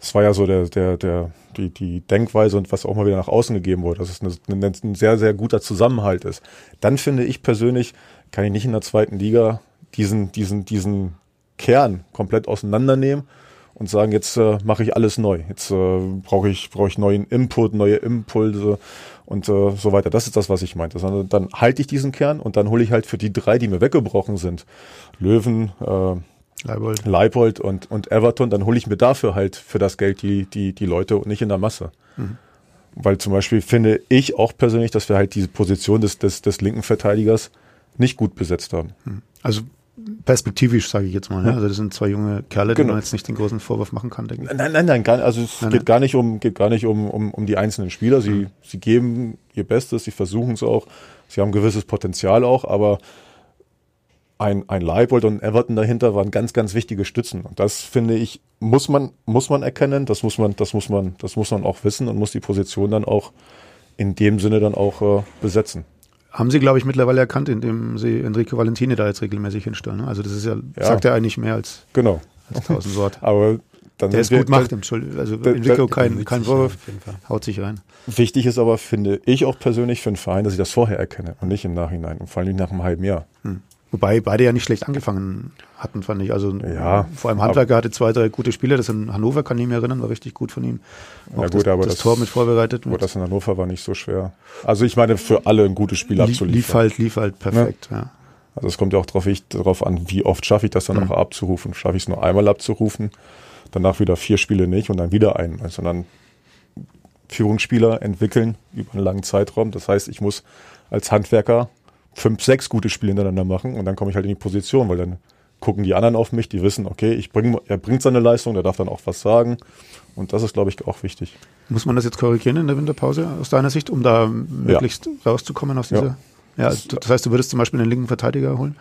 Das war ja so der, der, der, die, die Denkweise und was auch mal wieder nach außen gegeben wurde, dass es eine, ein sehr, sehr guter Zusammenhalt ist. Dann finde ich persönlich, kann ich nicht in der zweiten Liga diesen, diesen, diesen Kern komplett auseinandernehmen und sagen, jetzt äh, mache ich alles neu. Jetzt äh, brauche ich, brauche ich neuen Input, neue Impulse und äh, so weiter. Das ist das, was ich meinte. Sondern dann halte ich diesen Kern und dann hole ich halt für die drei, die mir weggebrochen sind, Löwen, äh, Leibold, Leibold und, und Everton, dann hole ich mir dafür halt für das Geld die, die, die Leute und nicht in der Masse. Mhm. Weil zum Beispiel finde ich auch persönlich, dass wir halt diese Position des, des, des linken Verteidigers nicht gut besetzt haben. Mhm. Also perspektivisch, sage ich jetzt mal. Ja. Also das sind zwei junge Kerle, genau. denen man jetzt nicht den großen Vorwurf machen kann, denke ich. Nein, nein, nein, gar, also es nein, geht nein. gar nicht um, geht gar nicht um, um, um die einzelnen Spieler. Sie, mhm. sie geben ihr Bestes, sie versuchen es auch, sie haben ein gewisses Potenzial auch, aber ein, ein Leibold und Everton dahinter waren ganz, ganz wichtige Stützen. Und das finde ich, muss man, muss man erkennen, das muss man, das muss man, das muss man auch wissen und muss die Position dann auch in dem Sinne dann auch äh, besetzen. Haben sie, glaube ich, mittlerweile erkannt, indem sie Enrico Valentini da jetzt regelmäßig hinstellen. Ne? Also das ist ja, ja, sagt er eigentlich mehr als, genau. als tausend Worte. *laughs* Aber dann der es gut macht, Entschuldigung. Also Enrico kein, kein Vorwurf, haut sich rein. Wichtig ist aber, finde ich auch persönlich für einen Verein, dass ich das vorher erkenne und nicht im Nachhinein und vor allem nicht nach einem halben Jahr. Hm. Wobei beide ja nicht schlecht angefangen hatten, fand ich. Also ja, vor allem Handwerker hatte zwei, drei gute Spieler. Das in Hannover kann ich mich erinnern, war richtig gut von ihm. Auch ja gut, das, aber das, das Tor mit vorbereitet. Gut, das in Hannover war nicht so schwer. Also ich meine, für alle ein gutes Spiel abzuliefern. Lief halt, lief halt perfekt, ja. ja. Also es kommt ja auch darauf, darauf an, wie oft schaffe ich das dann mhm. auch abzurufen. Schaffe ich es nur einmal abzurufen, danach wieder vier Spiele nicht und dann wieder einen. Also dann Führungsspieler entwickeln über einen langen Zeitraum. Das heißt, ich muss als Handwerker fünf, sechs gute Spiele hintereinander machen und dann komme ich halt in die Position, weil dann gucken die anderen auf mich, die wissen, okay, ich bring, er bringt seine Leistung, der darf dann auch was sagen. Und das ist, glaube ich, auch wichtig. Muss man das jetzt korrigieren in der Winterpause aus deiner Sicht, um da möglichst ja. rauszukommen aus dieser? Ja. ja das, das, heißt, du würdest zum Beispiel einen linken Verteidiger holen?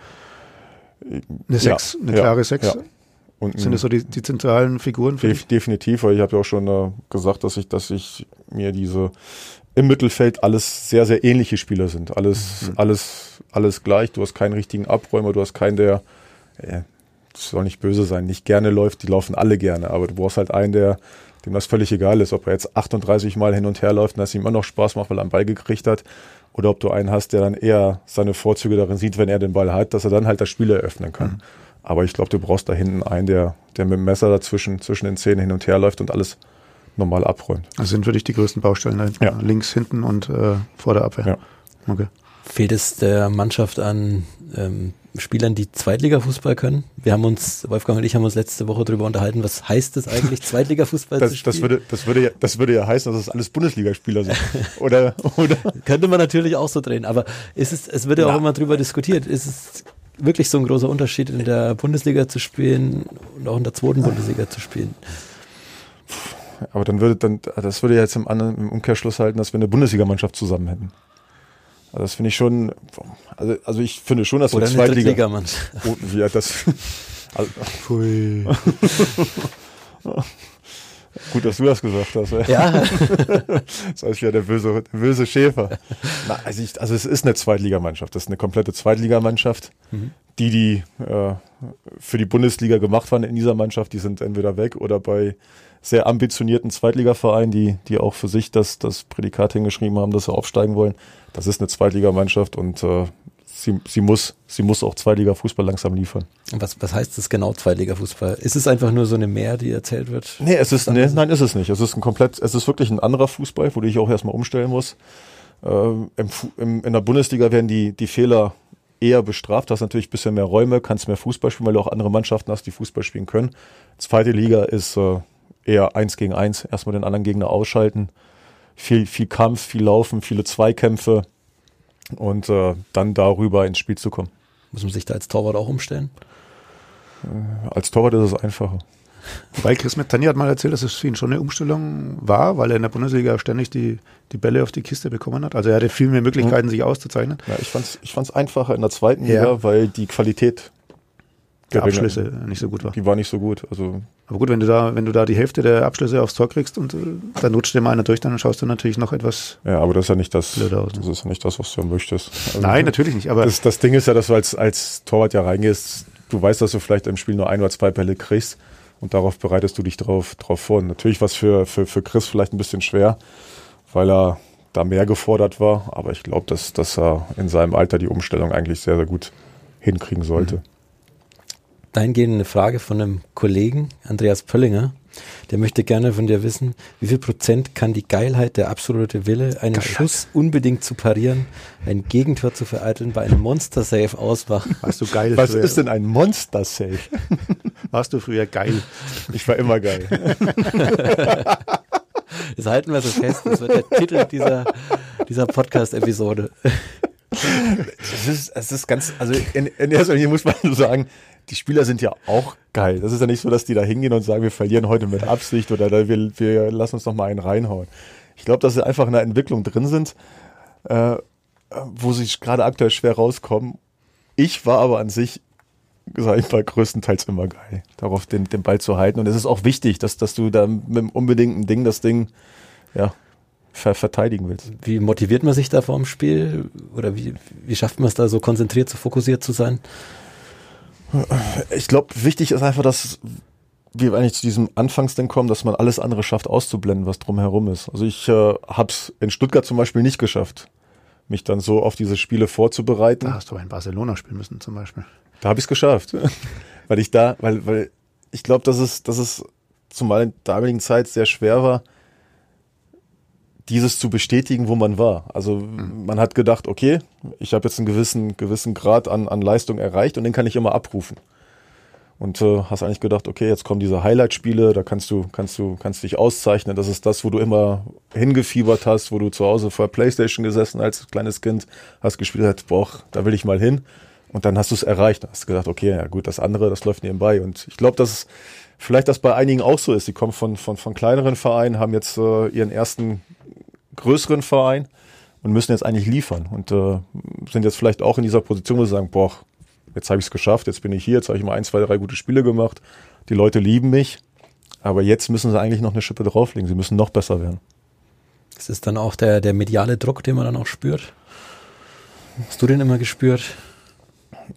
Eine Sechs, ja. eine klare Sechs? Und Sind das so die, die zentralen Figuren? Für def, definitiv, weil ich habe ja auch schon äh, gesagt, dass ich, dass ich mir diese im Mittelfeld alles sehr, sehr ähnliche Spieler sind. Alles, mhm. alles, alles gleich. Du hast keinen richtigen Abräumer, du hast keinen, der, äh, das soll nicht böse sein, nicht gerne läuft, die laufen alle gerne, aber du brauchst halt einen, der, dem das völlig egal ist, ob er jetzt 38 Mal hin und her läuft und das ihm immer noch Spaß macht, weil er einen Ball gekriegt hat, oder ob du einen hast, der dann eher seine Vorzüge darin sieht, wenn er den Ball hat, dass er dann halt das Spiel eröffnen kann. Mhm. Aber ich glaube, du brauchst da hinten einen, der, der mit dem Messer dazwischen, zwischen den Zähnen hin und her läuft und alles normal abräumt. Also sind wirklich die größten Baustellen da hinten. Ja. Links, hinten und äh, vor der Abwehr. Ja. Okay. Fehlt es der Mannschaft an ähm, Spielern, die Zweitliga-Fußball können? Wir haben uns, Wolfgang und ich haben uns letzte Woche darüber unterhalten, was heißt es eigentlich, *laughs* Zweitliga-Fußball zu spielen? Das würde, das, würde ja, das würde ja heißen, dass es alles Bundesligaspieler sind. *laughs* oder, oder? Könnte man natürlich auch so drehen, aber ist es, es wird ja auch immer drüber diskutiert, ist es wirklich so ein großer Unterschied, in der Bundesliga zu spielen und auch in der zweiten Bundesliga zu spielen? Aber dann würde dann, das würde ja jetzt im, anderen, im Umkehrschluss halten, dass wir eine Bundesligamannschaft zusammen hätten. Also das finde ich schon, also, also ich finde schon, dass Oder wir Zweitliga. Oder oh, ja, das. *laughs* Also, Pui. *laughs* Gut, dass du das gesagt hast. ey. Ja, Das heißt wieder der böse, der böse Schäfer. Na, also, ich, also es ist eine Zweitligamannschaft. Das ist eine komplette Zweitligamannschaft. Die, die äh, für die Bundesliga gemacht waren in dieser Mannschaft, die sind entweder weg oder bei sehr ambitionierten Zweitligavereinen, die, die auch für sich das, das Prädikat hingeschrieben haben, dass sie aufsteigen wollen. Das ist eine Zweitligamannschaft und äh, sie, sie, muss, sie muss auch Zweitliga-Fußball langsam liefern. was, was heißt das genau, Zweitliga-Fußball? Ist es einfach nur so eine Mehr, die erzählt wird? Nee, es ist, nee, nein, ist es nicht. Es ist ein komplett, es ist wirklich ein anderer Fußball, wo du dich auch erstmal umstellen musst. Ähm, im, im, in der Bundesliga werden die, die Fehler eher bestraft. Hast natürlich ein bisschen mehr Räume, kannst mehr Fußball spielen, weil du auch andere Mannschaften hast, die Fußball spielen können. Zweite Liga ist äh, eher eins gegen eins. Erstmal den anderen Gegner ausschalten. Viel, viel Kampf, viel Laufen, viele Zweikämpfe und äh, dann darüber ins Spiel zu kommen. Muss man sich da als Torwart auch umstellen? Als Torwart ist es einfacher. Weil Chris Metani hat mal erzählt, dass es für ihn schon eine Umstellung war, weil er in der Bundesliga ständig die, die Bälle auf die Kiste bekommen hat. Also er hatte viel mehr Möglichkeiten, sich auszuzeichnen. Ja, ich fand's, ich fand's einfacher in der zweiten Ja. Liga, weil die Qualität Die geringer- Abschlüsse nicht so gut war. Die war nicht so gut. Also Aber gut, wenn du da, wenn du da die Hälfte der Abschlüsse aufs Tor kriegst und äh, dann rutscht dir mal einer durch, dann schaust du natürlich noch etwas. ja, aber das ist ja nicht das. Aus, ne? Das ist ja nicht das, was du möchtest. Also, Nein, natürlich nicht. Aber Das, das Ding ist ja, dass du als, als Torwart ja reingehst. Du weißt, dass du vielleicht im Spiel nur ein oder zwei Bälle kriegst und darauf bereitest du dich drauf, drauf vor. Und natürlich war es für, für, für Chris vielleicht ein bisschen schwer, weil er da mehr gefordert war. Aber ich glaube, dass, dass er in seinem Alter die Umstellung eigentlich sehr, sehr gut hinkriegen sollte. Mhm. Dahingehend eine Frage von einem Kollegen, Andreas Pöllinger. Der möchte gerne von dir wissen, wie viel Prozent kann die Geilheit, der absolute Wille, einen Schuss unbedingt zu parieren, ein Gegentor zu vereiteln, bei einem Monster-Save ausmachen? warst du geil Was früher? ist denn ein Monster-Safe? *laughs* Warst du früher geil? Ich war immer geil. *laughs* Das halten wir so fest. Das wird der Titel dieser, dieser Podcast-Episode. Es ist, es ist ganz, also in, in erster Linie muss man so sagen, die Spieler sind ja auch geil. Das ist ja nicht so, dass die da hingehen und sagen, wir verlieren heute mit Absicht oder wir, wir lassen uns noch mal einen reinhauen. Ich glaube, dass sie einfach in einer Entwicklung drin sind, äh, wo sie gerade aktuell schwer rauskommen. Ich war aber an sich, sag ich mal, größtenteils immer geil, darauf den, den Ball zu halten. Und es ist auch wichtig, dass, dass du da mit dem unbedingten Ding das Ding ja, ver verteidigen willst. Wie motiviert man sich da vor dem Spiel? Oder wie, wie schafft man es da so konzentriert, so fokussiert zu sein? Ich glaube, wichtig ist einfach, dass wir eigentlich zu diesem Anfangsding kommen, dass man alles andere schafft auszublenden, was drumherum ist. Also ich äh, habe es in Stuttgart zum Beispiel nicht geschafft, mich dann so auf diese Spiele vorzubereiten. Da hast du in Barcelona spielen müssen zum Beispiel. Da habe ich es geschafft, *laughs* weil ich da, weil, weil ich glaube, dass es, dass es zumal in der damaligen Zeit sehr schwer war, dieses zu bestätigen, wo man war. Also man hat gedacht, okay, ich habe jetzt einen gewissen, gewissen Grad an, an Leistung erreicht und den kann ich immer abrufen. Und äh, hast eigentlich gedacht, okay, jetzt kommen diese Highlight-Spiele, da kannst du, kannst du, kannst dich auszeichnen. Das ist das, wo du immer hingefiebert hast, wo du zu Hause vor der Playstation gesessen als kleines Kind, hast gespielt, hast, boah, da will ich mal hin. Und dann hast du es erreicht. Hast gesagt, okay, ja gut, das andere, das läuft nebenbei. Und ich glaube, dass es vielleicht das bei einigen auch so ist. Die kommen von, von, von kleineren Vereinen, haben jetzt äh, ihren ersten größeren Verein und müssen jetzt eigentlich liefern. Und äh, sind jetzt vielleicht auch in dieser Position, wo sie sagen, boah, jetzt habe ich es geschafft, jetzt bin ich hier, jetzt habe ich mal ein, zwei, drei gute Spiele gemacht. Die Leute lieben mich. Aber jetzt müssen sie eigentlich noch eine Schippe drauflegen. Sie müssen noch besser werden. Das ist dann auch der, der mediale Druck, den man dann auch spürt. Hast du den immer gespürt?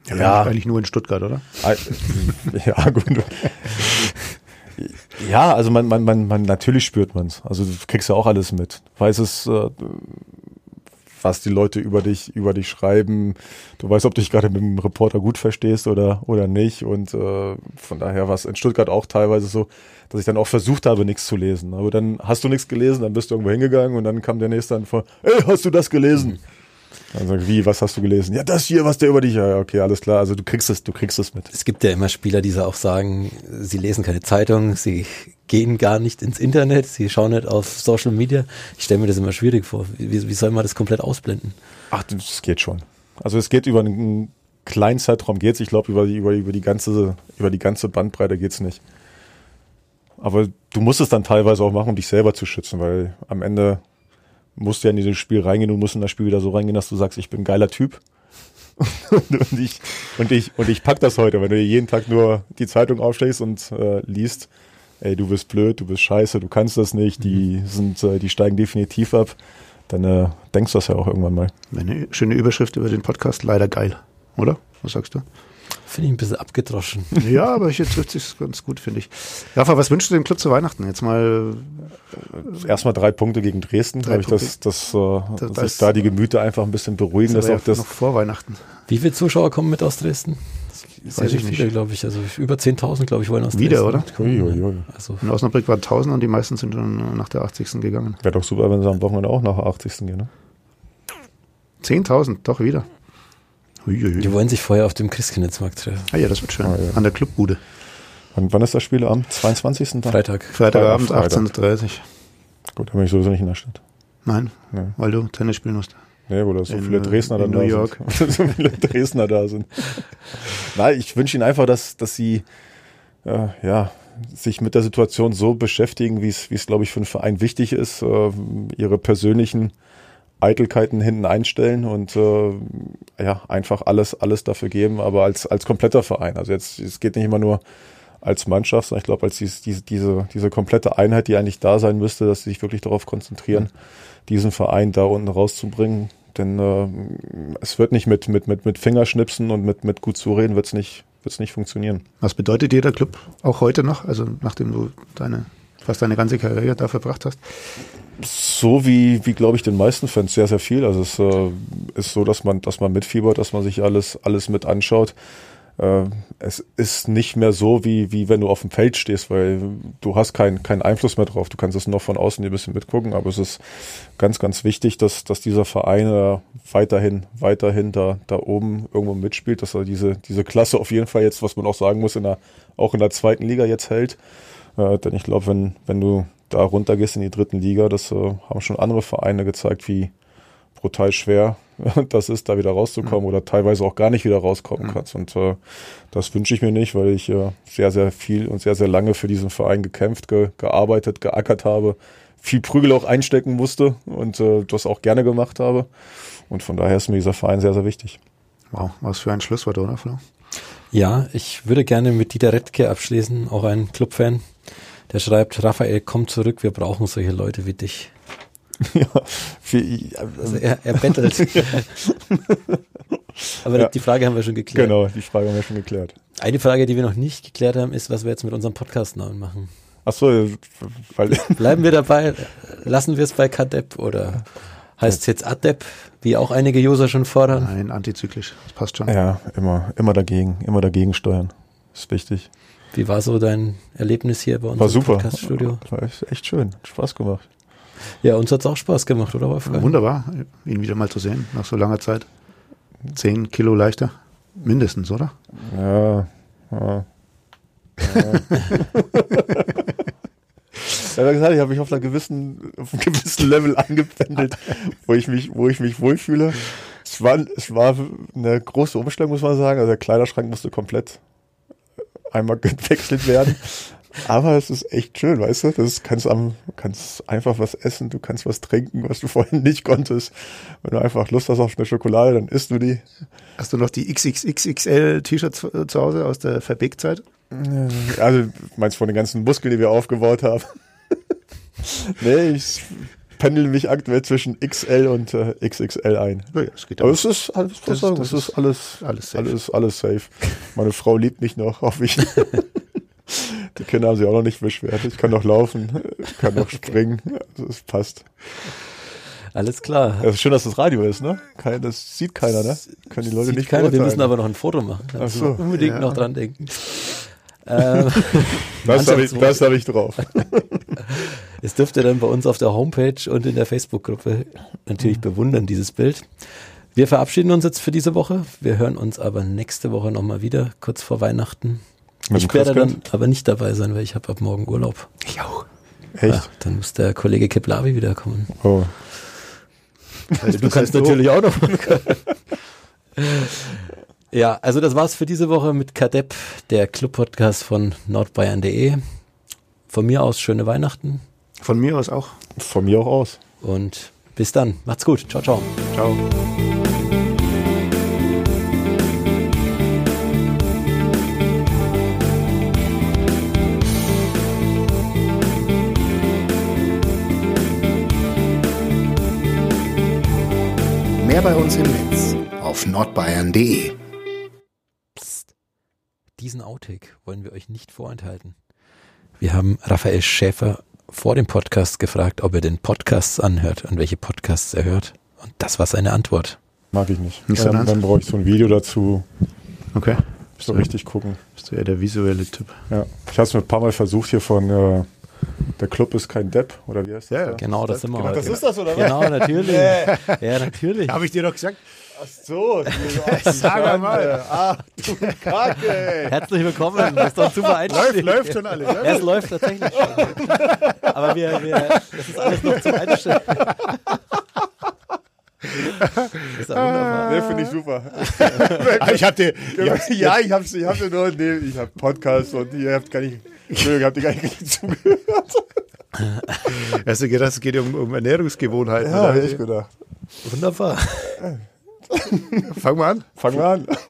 Ja, Ja. Eigentlich, nur in Stuttgart, oder? Ah, *laughs* ja, gut. Ja, also man, man, man, man natürlich spürt man's. Also du kriegst ja auch alles mit. Weiß es, äh, was die Leute über dich, über dich schreiben. Du weißt, ob du dich gerade mit dem Reporter gut verstehst oder, oder nicht. Und äh, von daher war es in Stuttgart auch teilweise so, dass ich dann auch versucht habe, nichts zu lesen. Aber dann hast du nichts gelesen, dann bist du irgendwo hingegangen und dann kam der nächste dann vor, ey, hast du das gelesen? Dann sag ich, wie, was hast du gelesen? Ja, das hier, was der über dich, ja, okay, alles klar. Also du kriegst es, du kriegst es mit. Es gibt ja immer Spieler, die so auch sagen, sie lesen keine Zeitung, sie gehen gar nicht ins Internet, sie schauen nicht auf Social Media. Ich stelle mir das immer schwierig vor. Wie, wie soll man das komplett ausblenden? Ach, das geht schon. Also es geht über einen kleinen Zeitraum geht's. Ich glaube über die über, über die ganze über die ganze Bandbreite geht's nicht. Aber du musst es dann teilweise auch machen, um dich selber zu schützen, weil am Ende musst du ja in dieses Spiel reingehen und musst in das Spiel wieder so reingehen, dass du sagst, ich bin ein geiler Typ. *laughs* und ich und ich und ich pack das heute, wenn du jeden Tag nur die Zeitung aufschlägst und äh, liest, ey, du bist blöd, du bist scheiße, du kannst das nicht, die Mhm. sind, äh, die steigen definitiv ab, dann äh, denkst du das ja auch irgendwann mal. Eine schöne Überschrift über den Podcast, leider geil, oder? Was sagst du? Finde ich ein bisschen abgedroschen. *laughs* Ja, aber hier trifft sich ganz gut, finde ich. Rafa, was wünschst du dem Club zu Weihnachten? Jetzt mal, Erstmal drei Punkte gegen Dresden, glaube ich, dass, dass, äh, Da- dass da sich ist- da die Gemüter einfach ein bisschen beruhigen, dass das auch das, noch vor Weihnachten. Wie viele Zuschauer kommen mit aus Dresden? Sehr Weiß ich viele, nicht. glaube ich. Also über 10.000, glaube ich, wollen aus Wieder, Dresden. oder? Uiuiui. Also In Osnabrück waren 1000 und die meisten sind dann nach der 80. gegangen. Wäre doch super, wenn sie am Wochenende auch nach der 80. gehen, ne? 10.000, doch wieder. Uiuiui. die wollen sich vorher auf dem Christkindlesmarkt treffen. Ah ja, das wird schön. Ah, ja. An der Clubbude. Wann, wann ist das Spiel? Am 22. Dann? Freitag. Freitagabend, Freitag. 18.30 Uhr. Gut, dann bin ich sowieso nicht in der Stadt. Nein, Nee. weil du Tennis spielen musst. Nee, wo da so In, viele äh, Dresdner dann in da New York. *laughs* sind. so viele Dresdner da sind. Nein, ich wünsche ihnen einfach, dass, dass sie äh, ja, sich mit der Situation so beschäftigen, wie es, wie es, glaube ich, für einen Verein wichtig ist, äh, ihre persönlichen Eitelkeiten hinten einstellen und äh, ja, einfach alles, alles dafür geben, aber als, als kompletter Verein. Also jetzt, es geht nicht immer nur als Mannschaft, sondern ich glaube, als dies, diese, diese, diese komplette Einheit, die eigentlich da sein müsste, dass sie sich wirklich darauf konzentrieren, diesen Verein da unten rauszubringen. Denn äh, es wird nicht mit, mit, mit, mit Fingerschnipsen und mit, mit gut zureden, wird es nicht, wird's nicht funktionieren. Was bedeutet dir der Club auch heute noch? Also nachdem du deine fast deine ganze Karriere da verbracht hast? So wie, wie glaube ich, den meisten Fans sehr, sehr viel. Also es äh, ist so, dass man, dass man mitfiebert, dass man sich alles, alles mit anschaut. Äh, es ist nicht mehr so, wie, wie wenn du auf dem Feld stehst, weil du hast keinen keinen Einfluss mehr drauf. Du kannst es noch von außen ein bisschen mitgucken, aber es ist ganz, ganz wichtig, dass, dass dieser Verein äh, weiterhin, weiterhin da, da oben irgendwo mitspielt, dass er diese, diese Klasse auf jeden Fall jetzt, was man auch sagen muss, in der, auch in der zweiten Liga jetzt hält. Äh, denn ich glaube, wenn, wenn du da runtergehst in die dritten Liga, das äh, haben schon andere Vereine gezeigt, wie brutal schwer *laughs* das ist, da wieder rauszukommen oder teilweise auch gar nicht wieder rauskommen kannst. Und äh, das wünsche ich mir nicht, weil ich äh, sehr, sehr viel und sehr, sehr lange für diesen Verein gekämpft, ge gearbeitet, geackert habe, viel Prügel auch einstecken musste und äh, das auch gerne gemacht habe. Und von daher ist mir dieser Verein sehr, sehr wichtig. Wow, was für ein Schlusswort, oder Flo? Ja, ich würde gerne mit Dieter Rettke abschließen, auch ein Clubfan. Der schreibt, Raphael, komm zurück, wir brauchen solche Leute wie dich. *laughs* ja, viel, Also er, er bettelt. *laughs* Aber Ja. die Frage haben wir schon geklärt. genau, die Frage haben wir schon geklärt. Eine Frage, die wir noch nicht geklärt haben, ist, was wir jetzt mit unserem Podcast-Namen machen. Ach so, weil Bleiben wir dabei? Lassen wir es bei Kadep oder heißt es jetzt Adep, wie auch einige User schon fordern? Nein, antizyklisch. Das passt schon. ja immer, immer dagegen, immer dagegen steuern. Ist wichtig. Wie war so dein Erlebnis hier bei uns War im super. Podcast-Studio? War echt schön. Hat Spaß gemacht. Ja, uns hat's auch Spaß gemacht, oder Wolfgang? Wunderbar, ihn wieder mal zu sehen, nach so langer Zeit. Zehn Kilo leichter. Mindestens, oder? Ja. ja. ja. *laughs* Ja, wie gesagt, ich habe mich auf einer gewissen, auf einem gewissen Level angependelt, wo ich mich, wo ich mich wohlfühle. Es war, es war eine große Umstellung, muss man sagen. Also der Kleiderschrank musste komplett einmal *laughs* gewechselt werden. Aber es ist echt schön, weißt du? Das kannst am, kannst einfach was essen, du kannst was trinken, was du *laughs* vorhin nicht konntest. Wenn du einfach Lust hast auf eine Schokolade, dann isst du die. Hast du noch die XXXXL-T-Shirts zu zu Hause aus der Verbeek-Zeit? Also, meinst du von den ganzen Muskeln, die wir aufgebaut haben? *laughs* nee, ich pendel mich aktuell zwischen XL und äh, XXL ein. Ja, das geht Aber auch. es ist, alles, Das- sagen, das es ist ist alles, alles safe. alles, alles safe. Meine Frau liebt mich noch, hoffe ich. *laughs* Die Kinder haben sich auch noch nicht beschwert. Ich kann noch laufen, kann noch *laughs* springen. Also es passt. Alles klar. Es ist schön, dass das Radio ist, ne? Kein, das sieht keiner, ne? Können die Leute Sieht nicht keiner, wir müssen aber noch ein Foto machen. Da so. wir unbedingt Ja. noch dran denken. *laughs* ähm, Das habe ich, hab ich drauf. Es dürft ihr dann bei uns auf der Homepage und in der Facebook-Gruppe natürlich bewundern, dieses Bild. Wir verabschieden uns jetzt für diese Woche. Wir hören uns aber nächste Woche nochmal wieder, kurz vor Weihnachten. Mit ich werde dann aber nicht dabei sein, weil ich habe ab morgen Urlaub. Ich auch. Ja, Echt? dann muss der Kollege Keplavi wiederkommen. Oh. Du kannst natürlich auch noch. *laughs* ja, also das war's für diese Woche mit Kadepp, der Club-Podcast von nordbayern.de. Von mir aus schöne Weihnachten von mir aus auch. Von mir auch aus. Und bis dann. Macht's gut. Ciao, ciao. Ciao. Mehr bei uns im Netz auf nordbayern.de. Psst. Diesen Outtake wollen wir euch nicht vorenthalten. Wir haben Raphael Schäfer vor dem Podcast gefragt, ob er den Podcasts anhört und welche Podcasts er hört. Und das war seine Antwort. Mag ich nicht. Nicht so ähm, dann brauche ich so ein Video dazu, Okay. so richtig gucken. Bist du eher der visuelle Typ? Ja. Ich habe es mir ein paar Mal versucht hier von äh, Der Club ist kein Depp, oder wie heißt das? Ja, da? Genau, das sind wir Genau, heute. das ist das, oder was? Genau, natürlich. *laughs* Ja, natürlich. Habe ich dir doch gesagt. Ach so. *laughs* Sag mal. Ah, du Kacke. Herzlich willkommen. Das ist doch super Einstieg. Läuft, läuft schon alles. Ja, es läuft tatsächlich schon. Aber wir, wir, das ist alles noch zum Einstellen. Das ist ja wunderbar. Nee, finde ich super. Ah, Ich hatte. Ja, ich hab's, ich hab's nur, nee, ich hab Podcast und ihr habt gar nicht, Entschuldigung, habt ihr gar nicht zugehört. Hast du gedacht, es geht um, um Ernährungsgewohnheiten? Ja, oder? hätte ich gedacht. Wunderbar. Fang mal an. Fangen wir an.